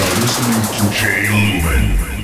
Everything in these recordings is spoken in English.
are listening to Jay Lumen.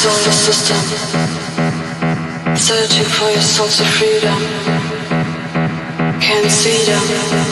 solar system, searching for your source of freedom. Can't see them.